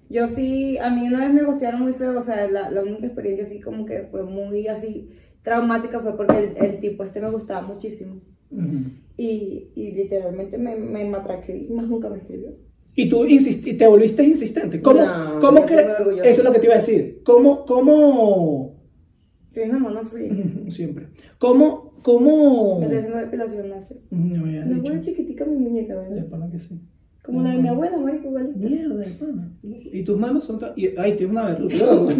B: Yo sí, a mí una vez me gostearon muy feo, o sea, la, la única experiencia así como que fue muy así traumática fue porque el, el tipo este me gustaba muchísimo.
A: ujú.
B: Y, y literalmente me, me matraqué y más nunca me escribió.
A: Y tú y te volviste insistente. ¿Cómo,
B: No,
A: cómo
B: orgullosa.
A: Eso es lo que te iba a decir. ¿Cómo, cómo,
B: Tienes la mano fría.
A: Siempre, cómo, cómo,
B: Me estoy haciendo depilación láser.
A: Ya me dicho.
B: buena chiquitica mi muñeca,
A: De
B: ¿verdad?
A: pana que sí.
B: Como la de mi abuela, marico, igualita.
A: Mierda, de pana. Y tus manos son... Ay, tienes una verruga.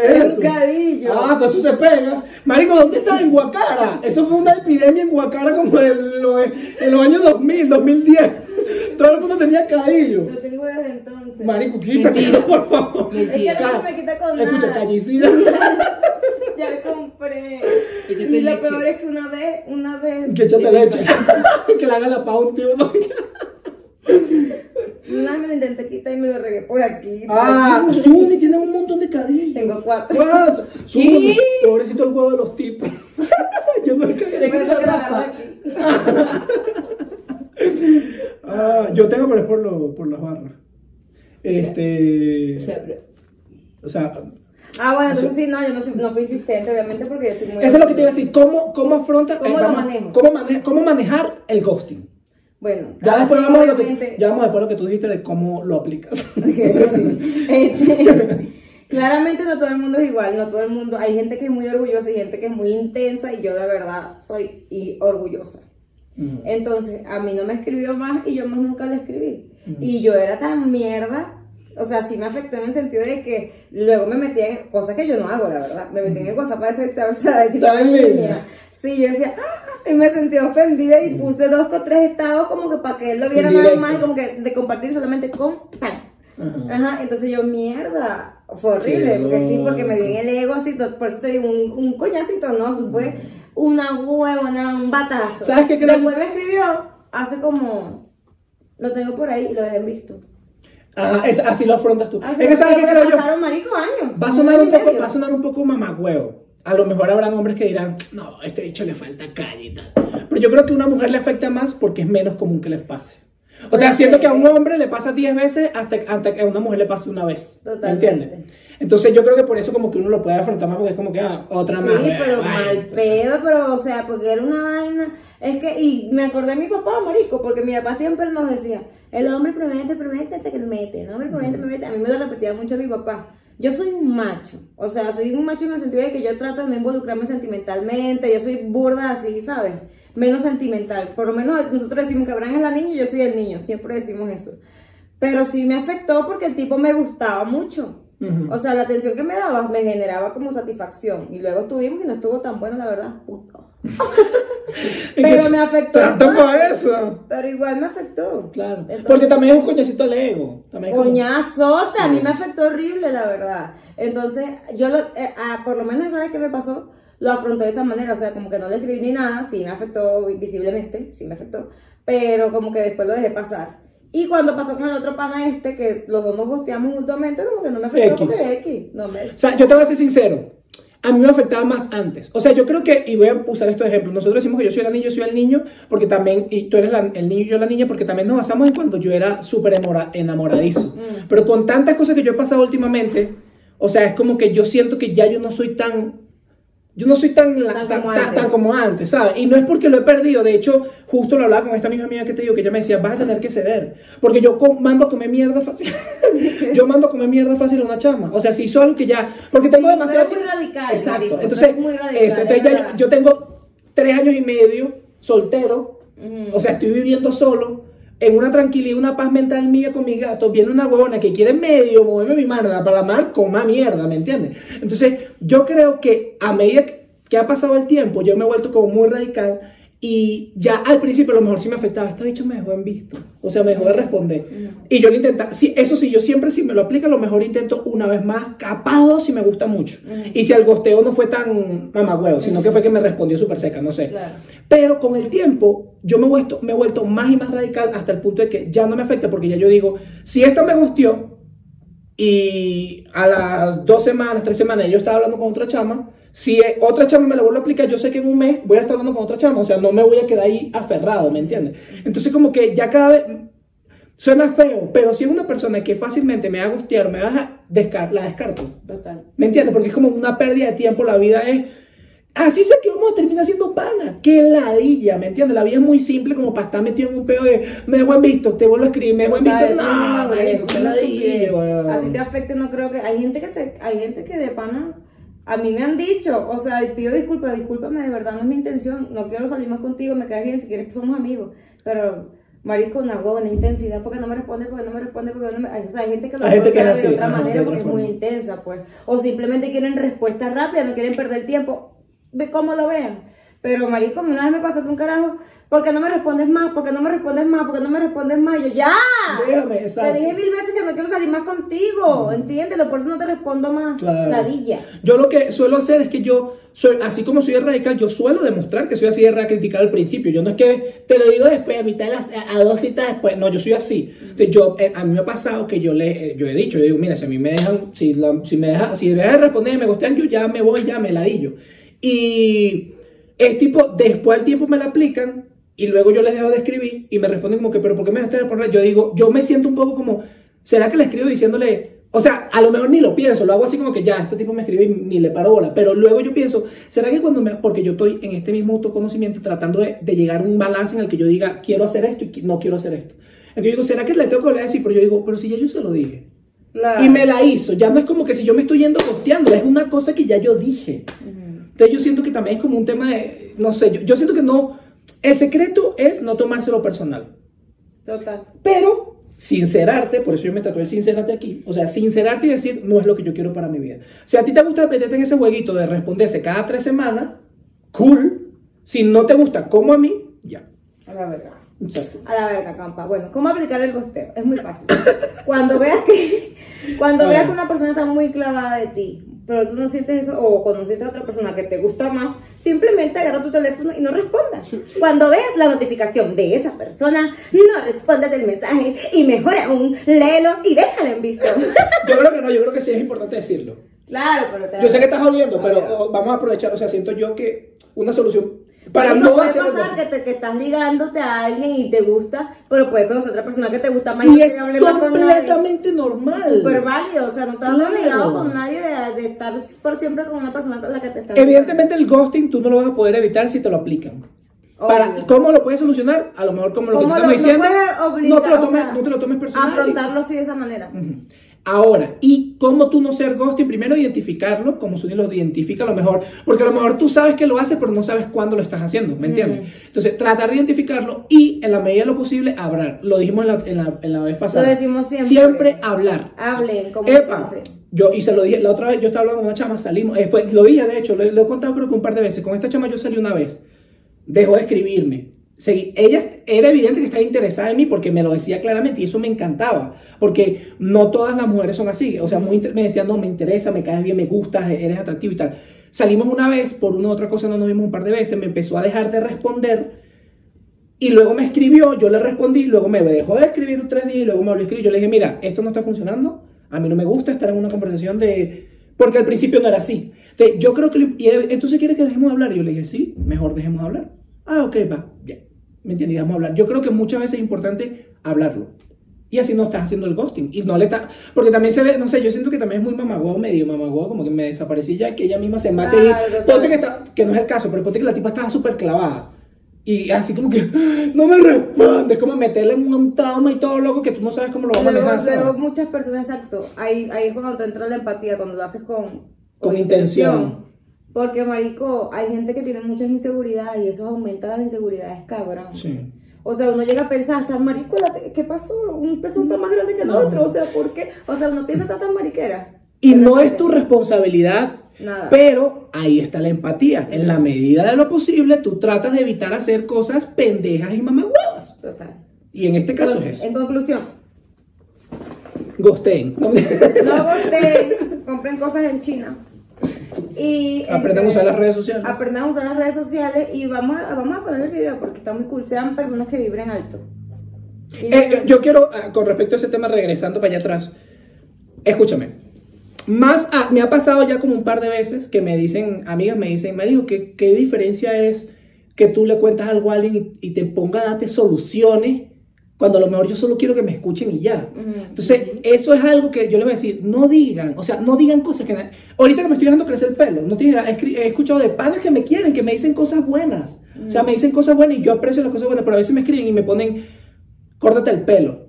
A: ¿Qué es
B: Es
A: eso?
B: un cadillo.
A: Ah, pues eso se pega. Marico, ¿dónde estás? En Guacara. Eso fue una epidemia en Guacara como en los, en los años 2000, 2010. Todo el mundo tenía cadillo.
B: Lo tengo desde entonces.
A: Marico, quítatelo, por favor.
B: Es que no se me quita con
A: Escucha,
B: nada.
A: callicida.
B: Ya me compré. Y lo
C: leche.
B: peor es que una vez, una vez.
A: Que échate leche. que le haga la pa' un tío. ¿no?
B: Una vez me lo intenté quitar y me lo regué por aquí. por
A: Ah,
B: aquí.
A: Suni tiene un montón de cadillos.
B: Tengo cuatro.
A: Cuatro. Suni, pobrecito el huevo de los tipos. Yo me caí.
B: Aquí.
A: Ah, yo tengo, pero es por, lo, por las barras. Este.
C: O sea, pero-
A: O sea,
B: Ah, bueno, entonces sí, no, yo no, soy- no fui insistente, obviamente, porque yo soy muy.
A: eso es lo que te iba a decir. ¿Cómo, cómo afronta?
B: ¿Cómo lo manejo?
A: ¿cómo, mane- cómo manejar el ghosting?
B: Bueno,
A: Ya después, vamos lo que, ya vamos después lo que tú dijiste de cómo lo aplicas.
B: Este, claramente no todo el mundo es igual, no todo el mundo, hay gente que es muy orgullosa y gente que es muy intensa y yo de verdad soy y orgullosa. Entonces, a mí no me escribió más y yo más nunca le escribí. Y yo era tan mierda, o sea, sí me afectó en el sentido de que luego me metía en cosas que yo no hago, la verdad. Me metí en el WhatsApp a decir, o sea, a decir
A: línea.
B: Sí, yo decía, "Ah", y me sentí ofendida y puse dos o tres estados como que para que él lo viera nada más y como que de compartir solamente con tan.
A: Ajá.
B: Ajá, entonces yo, mierda, fue horrible, porque sí, porque me dio en el ego así, por eso te digo, un, un coñacito, ¿no? Eso fue una huevona, un batazo.
A: ¿Sabes qué creo?
B: Después me escribió hace como, lo tengo por ahí y lo dejé en visto.
A: Ajá, es- así lo afrontas tú. Es que sabes qué creo yo.
B: pasaron marico años.
A: Va a sonar un poco,
B: medio.
A: va a sonar un poco mamagüevo. A lo mejor habrán hombres que dirán, no, a este bicho le falta calle y tal. Pero yo creo que a una mujer le afecta más porque es menos común que les pase. O sea, siento que a un hombre le pasa 10 veces hasta, hasta que a una mujer le pase una vez. ¿Me
B: Totalmente.
A: entiendes? Entonces yo creo que por eso como que uno lo puede afrontar más porque es como que ah, otra
B: Sí,
A: más.
B: pero
A: Ay,
B: mal pedo, pero o sea, porque era una vaina. Es que, y me acordé de mi papá, marico, porque mi papá siempre nos decía, el hombre promete, promete hasta que lo mete, el hombre promete, promete. A mí me lo repetía mucho mi papá. Yo soy un macho, o sea, soy un macho en el sentido de que yo trato de no involucrarme sentimentalmente, yo soy burda así, ¿sabes? Menos sentimental. Por lo menos nosotros decimos que Abraham es la niña y yo soy el niño, siempre decimos eso. Pero sí me afectó porque el tipo me gustaba mucho. O sea, la atención que me daba me generaba como satisfacción. Y luego estuvimos y no estuvo tan bueno, la verdad. Puto. Pero me afectó.
A: Tanto para eso.
B: Pero igual me afectó.
A: Claro.
B: Entonces,
A: Porque también es un coñacito al ego. También como-
B: a mí me afectó horrible, la verdad. Entonces, yo lo, eh, ah, por lo menos esa vez que me pasó, lo afronté de esa manera. O sea, como que no le escribí ni nada, sí me afectó visiblemente, sí me afectó. Pero como que después lo dejé pasar. Y cuando pasó con el otro pana este, que los dos nos gusteamos mutuamente, como que no me afectó
A: X.
B: porque X. No me...
A: O sea, yo te voy a ser sincero. A mí me afectaba más antes. O sea, yo creo que, y voy a usar estos ejemplos, nosotros decimos que yo soy la niña, yo soy el niño, porque también, y tú eres la- el niño y yo la niña, porque también nos basamos en cuando yo era súper enamora- enamoradizo. Pero con tantas cosas que yo he pasado últimamente, o sea, es como que yo siento que ya yo no soy tan... Yo no soy tan,
B: Tan
A: tan,
B: como
A: tan-
B: antes.
A: tan como antes, ¿sabes? Y no es porque lo he perdido, de hecho, justo lo hablaba con esta misma amiga que te digo, que ella me decía, vas a tener que ceder, porque yo mando a comer mierda fácil, yo mando a comer mierda fácil a una chama, o sea, si hizo algo que ya, porque tengo
B: Sí,
A: demasiado
B: tú eres muy radical,
A: Exacto,
B: marico,
A: entonces,
B: muy radical,
A: eso, entonces
B: es
A: ya- yo tengo tres años y medio soltero, o sea, estoy viviendo solo, en una tranquilidad, una paz mental mía con mis gatos, viene una huevona que quiere medio moverme mi mierda para mal, coma mierda, ¿me entiendes? Entonces, yo creo que a medida que ha pasado el tiempo, yo me he vuelto como muy radical Y ya al principio a lo mejor sí me afectaba. Esta bicho me dejó en visto. O sea, me dejó de responder. Y yo lo intentaba. Sí, eso sí, yo siempre si me lo aplica, a lo mejor intento una vez más. Capaz dos si me gusta mucho. Y si el gosteo no fue tan mamagüevo, sino que fue que me respondió súper seca, no sé.
B: Claro.
A: Pero con el tiempo, yo me he, vuelto, me he vuelto más y más radical hasta el punto de que ya no me afecta porque ya yo digo, si esta me gusteó y a las dos semanas, tres semanas yo estaba hablando con otra chama, si eh, otra chama me la vuelve a aplicar, yo sé que en un mes voy a estar hablando con otra chama, o sea, no me voy a quedar ahí aferrado, ¿me entiendes? Entonces como que ya cada vez... Suena feo, pero si es una persona que fácilmente me va a gustear, me va a descar la descarto.
B: Total.
A: ¿Me entiendes? Porque es como una pérdida de tiempo. La vida es. Así sé que vamos a terminar siendo pana. Qué ladilla, ¿me entiendes? La vida es muy simple como para estar metido en un pedo de me dejo en visto, te vuelvo a escribir, me dejo en visto. No.
B: Así te afecte, no creo que. Hay gente que se, hay gente que de pana. A mí me han dicho, o sea, pido disculpas, discúlpame, de verdad no es mi intención, no quiero salir más contigo, me caes bien, si quieres somos amigos, pero marico, una huevona intensidad, porque no me responde, porque no me responde, porque no me... ay, O sea, hay gente que lo
A: gente que es
B: bloquea de otra
A: ajá, de
B: manera
A: otra
B: porque es muy intensa, pues, o simplemente quieren respuesta rápida, no quieren perder tiempo, ve cómo lo vean, pero marico, una vez me pasó que un carajo, ¿por qué no me respondes más? ¿Por qué no me respondes más? ¿Por qué no me respondes más? Y yo, ¡ya!
A: Déjame,
B: Te
A: exacto.
B: dije mil veces que no quiero salir más contigo, entiéndelo, por eso no te respondo más.
A: Claro.
B: Ladilla.
A: Yo lo que suelo hacer es que yo, soy, así como soy de radical, yo suelo demostrar que soy así de radical al principio. Yo no es que te lo digo después, a mitad de las, a dos citas después. No, yo soy así. Entonces, yo, eh, a mí me ha pasado que yo le, eh, yo he dicho, yo digo, mira, si a mí me dejan, si, la- si me deja, si dejan de responder y me gustean, yo ya me voy, ya me ladillo. Y es tipo, después al tiempo me la aplican y luego yo les dejo de escribir y me responden como que, pero ¿por qué me dejaste de responder? Yo digo, yo me siento un poco como, ¿será que le escribo diciéndole, o sea, a lo mejor ni lo pienso, lo hago así como que ya, este tipo me escribe y ni le paro bola, pero luego yo pienso, ¿será que cuando me, porque yo estoy en este mismo autoconocimiento tratando de, de llegar a un balance en el que yo diga, quiero hacer esto y no quiero hacer esto? Entonces yo digo, ¿será que le tengo que volver a decir? Pero yo digo, pero si ya yo se lo dije.
B: Claro.
A: Y me la hizo, ya no es como que si yo me estoy yendo costeando, es una cosa que ya yo dije. Entonces yo siento que también es como un tema de, no sé, yo, yo siento que no, el secreto es no tomárselo personal.
B: Total.
A: Pero sincerarte, por eso yo me tatué el sincerarte aquí, o sea, sincerarte y decir, no es lo que yo quiero para mi vida. Si a ti te gusta meterte en ese jueguito de responderse cada tres semanas, cool. Si no te gusta como a mí, ya.
B: A la verga.
A: Exacto.
B: A la verga, campa. Bueno, ¿cómo aplicar el gosteo? Es muy fácil. Cuando veas que, cuando veas que una persona está muy clavada de ti, pero tú no sientes eso, o cuando sientes a otra persona que te gusta más, simplemente agarra tu teléfono y no respondas. Cuando veas la notificación de esa persona, no respondas el mensaje y mejor aún, léelo y déjalo en visto.
A: Yo creo que no, yo creo que sí es importante decirlo.
B: claro, pero te
A: Yo sé que estás oliendo, pero vamos a aprovechar, o sea, siento yo que una solución para no
B: puede
A: hacer
B: pasar que, te, que estás ligándote a alguien y te gusta, pero puedes conocer a otra persona que te gusta más
A: y
B: no
A: es
B: te hable más con
A: completamente normal.
B: Súper válido, o sea, no estás
A: Claro.
B: obligado con nadie de, de estar por siempre con una persona con la que te estás
A: Evidentemente el ghosting tú no lo vas a poder evitar si te lo aplican. Para. ¿Cómo lo puedes solucionar? A lo mejor como lo que
B: ¿Cómo
A: te
B: lo,
A: estamos diciendo.
B: no puedes obligar,
A: no, te lo
B: o
A: tomes,
B: sea,
A: no te lo tomes personal.
B: Afrontarlo así de esa manera.
A: Ujú. Ahora, ¿y cómo tú no ser ghosting? Primero identificarlo, como Suni lo identifica a lo mejor, porque a lo mejor tú sabes que lo hace, pero no sabes cuándo lo estás haciendo, ¿me entiendes? Entonces, tratar de identificarlo y en la medida de lo posible hablar. Lo dijimos en la, en la, en la vez pasada.
B: Lo decimos siempre.
A: Siempre hablar.
B: Hablen, como
A: Epa, yo, y se lo dije, la otra vez yo estaba hablando con una chama, salimos, eh, fue, lo dije de hecho, lo, lo he contado creo que un par de veces, con esta chama yo salí una vez, dejó de escribirme, ella era evidente que estaba interesada en mí porque me lo decía claramente y eso me encantaba, porque no todas las mujeres son así, o sea, muy, me decían, no, me interesa, me caes bien, me gustas, eres atractivo y tal. Salimos una vez, por una u otra cosa no nos vimos un par de veces, me empezó a dejar de responder y luego me escribió, yo le respondí, luego me dejó de escribir tres días y luego me volvió a escribir. Yo le dije, mira, esto no está funcionando, a mí no me gusta estar en una conversación de... Porque al principio no era así. Entonces, yo creo que... y entonces quiere que dejemos de hablar. Yo le dije, sí, mejor dejemos de hablar. Ah, ok, va, ya. ¿Me entiendes? Dejamos de hablar. Yo creo que muchas veces es importante hablarlo. Y así no estás haciendo el ghosting. Y no le está... Porque también se ve, no sé, yo siento que también es muy mamagüeo, medio mamagüeo, como que me desaparecí ya, que ella misma se mate
B: Claro,
A: y... Ponte que, está, que no es el caso, pero ponte que la tipa estaba súper clavada. Y así como que no me responde, es como meterle en un trauma y todo loco que tú no sabes cómo lo va a manejar.
B: luego muchas personas, exacto, ahí, ahí es cuando te entra la empatía, cuando lo haces con,
A: Con intención.
B: Porque, marico, hay gente que tiene muchas inseguridades y eso aumenta las inseguridades, cabrón.
A: Sí.
B: O sea, uno llega a pensar, hasta marico, ¿qué pasó? Un pezón está más grande que el
A: No.
B: otro, o sea, ¿por qué? O sea, uno piensa, tan mariquera.
A: Y no es tu responsabilidad,
B: Nada.
A: pero ahí está la empatía. En la medida de lo posible, tú tratas de evitar hacer cosas pendejas y mamagüevas.
B: Total.
A: Y en este caso
B: Entonces,
A: es eso.
B: en conclusión,
A: Gosten.
B: no voten, compren cosas en China. Y
A: Aprendan a
B: este,
A: usar las redes sociales.
B: Aprendan a usar las redes sociales y vamos a, vamos a poner el video porque está muy cool. Sean personas que vibren alto.
A: Eh, yo quiero, ah, con respecto a ese tema, regresando para allá atrás, escúchame. Más, ah, me ha pasado ya como un par de veces que me dicen, amigas me dicen, Marico, ¿qué, qué diferencia es que tú le cuentas algo a alguien y, y te ponga a darte soluciones cuando a lo mejor yo solo quiero que me escuchen y ya?
B: Ujú.
A: Entonces, eso es algo que yo les voy a decir, no digan, o sea, no digan cosas que... Ahorita que me estoy dejando crecer el pelo, no te digas, he, escuchado de panas que me quieren, que me dicen cosas buenas. O sea, me dicen cosas buenas y yo aprecio las cosas buenas, pero a veces me escriben y me ponen, córtate el pelo.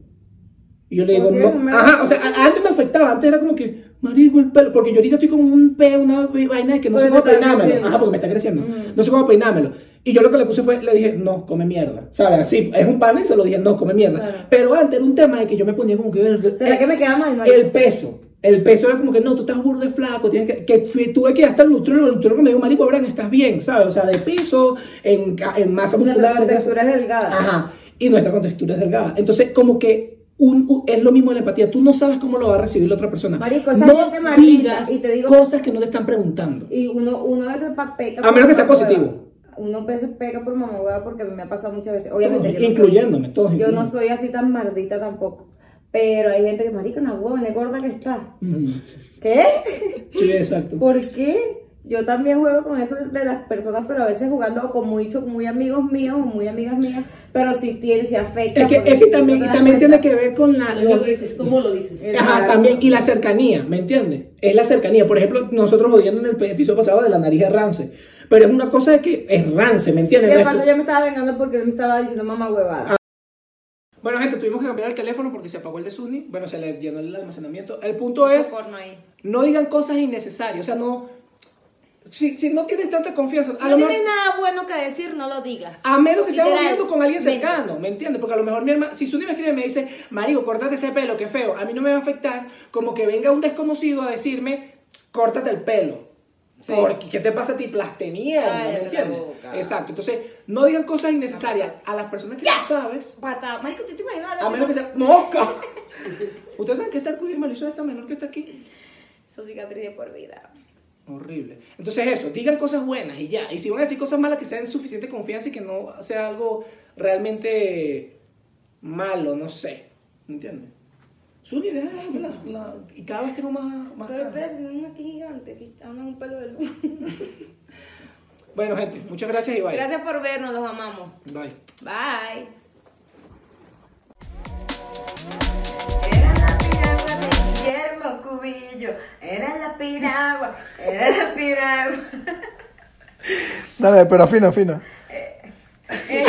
A: Y yo le digo, no. Ajá, o sea, antes me afectaba, antes era como que, marico, el pelo, porque yo ahorita estoy con un pelo, una vaina de que no sé
B: Porque
A: cómo peinármelo.
B: creciendo.
A: Ajá, porque me está creciendo.
B: Ujú.
A: No sé cómo peinármelo. Y yo lo que le puse fue, le dije, no, come mierda. ¿Sabes? Así, es un pan y se lo dije, no, come mierda.
B: Claro.
A: Pero antes era un tema de que yo me ponía como que...
B: ¿Será
A: eh,
B: que me queda mal, marico?
A: el peso. El peso era como que no, tú estás burde flaco, tienes que, que tuve que ir hasta el nutriólogo, el nutriólogo me dijo, marico, que estás bien, ¿sabes? O sea, de peso, en, en masa muscular.
B: Nuestra
A: en grasa.
B: textura es delgada.
A: Ajá. Y nuestra contextura es delgada. Entonces, como que un, un- es lo mismo en la empatía. Tú no sabes cómo lo va a recibir la otra persona.
B: Marico,
A: no digas
B: y te digo-
A: cosas que no te están preguntando.
B: Y uno, uno a veces peca.
A: A menos que sea positivo.
B: hueva. Uno a veces peca por mamá hueva porque me ha pasado muchas veces. Obviamente,
A: Todos,
B: yo no soy-
A: incluyéndome, todos
B: Yo no
A: incluyéndome.
B: soy así tan maldita tampoco. Pero hay gente que, marico, una hueva, es gorda que está.
A: Mm.
B: ¿Qué?
A: Sí, exacto.
B: ¿Por qué? Yo también juego con eso de las personas, pero a veces jugando con muy, muy amigos míos o muy amigas mías, pero si tiene, si afecta.
A: Es que, es que también,
B: no
A: y tiene que ver con la...
C: Es lo que dices, ¿cómo lo dices?
A: Ajá,
B: Exacto.
A: también, y la cercanía, ¿me entiendes? Es la cercanía. Por ejemplo, nosotros odiando en el episodio pasado de la nariz de rance, pero es una cosa de que es rance, ¿me
B: Y
A: entiendes? No es-
B: aparte yo me estaba vengando porque él me estaba diciendo mamá huevada.
A: Bueno, gente, tuvimos que cambiar el teléfono porque se apagó el de Sunny. Bueno, se le llenó el almacenamiento. El punto es,
B: porno ahí.
A: no digan cosas innecesarias. O sea, no... Si, si no tienes tanta confianza,
D: Si
A: a,
D: no
A: lo mejor-
D: tienes nada bueno que decir, no lo digas.
A: a menos que sea
D: Literal,
A: viendo con alguien cercano, ¿me entiendes? Porque a lo mejor mi hermana, si Sunny me escribe y me dice, Marico, córtate ese pelo, qué feo, a mí no me va a afectar como que venga un desconocido a decirme, córtate el pelo.
B: Sí.
A: Porque, ¿qué te pasa a ti? Plaste mierda, ¿me entiendes? Exacto. Entonces, no digan cosas innecesarias a las personas que tú sabes,
D: Pata, marico, ¿tú te imaginas?
A: a menos que sea mosca. Ustedes saben que esta arcoíris me lo hizo esta menor que está aquí.
D: Su cicatriz de por vida.
A: Horrible. Entonces eso, digan cosas buenas y ya. Y si van a decir cosas malas, que sean suficiente confianza y que no sea algo realmente malo, no sé. ¿Entiendes? Suni, deja la, la- y cada vez tengo más, más
B: Pero espérate, aquí gigante, aquí está una- un pelo de luz.
A: Bueno, gente, muchas gracias y bye.
B: Gracias por vernos, los amamos.
A: Bye.
B: Bye. Guillermo Cubillo, era la piragua, era la piragua.
E: Dale, pero fino, fino. Eh, eh.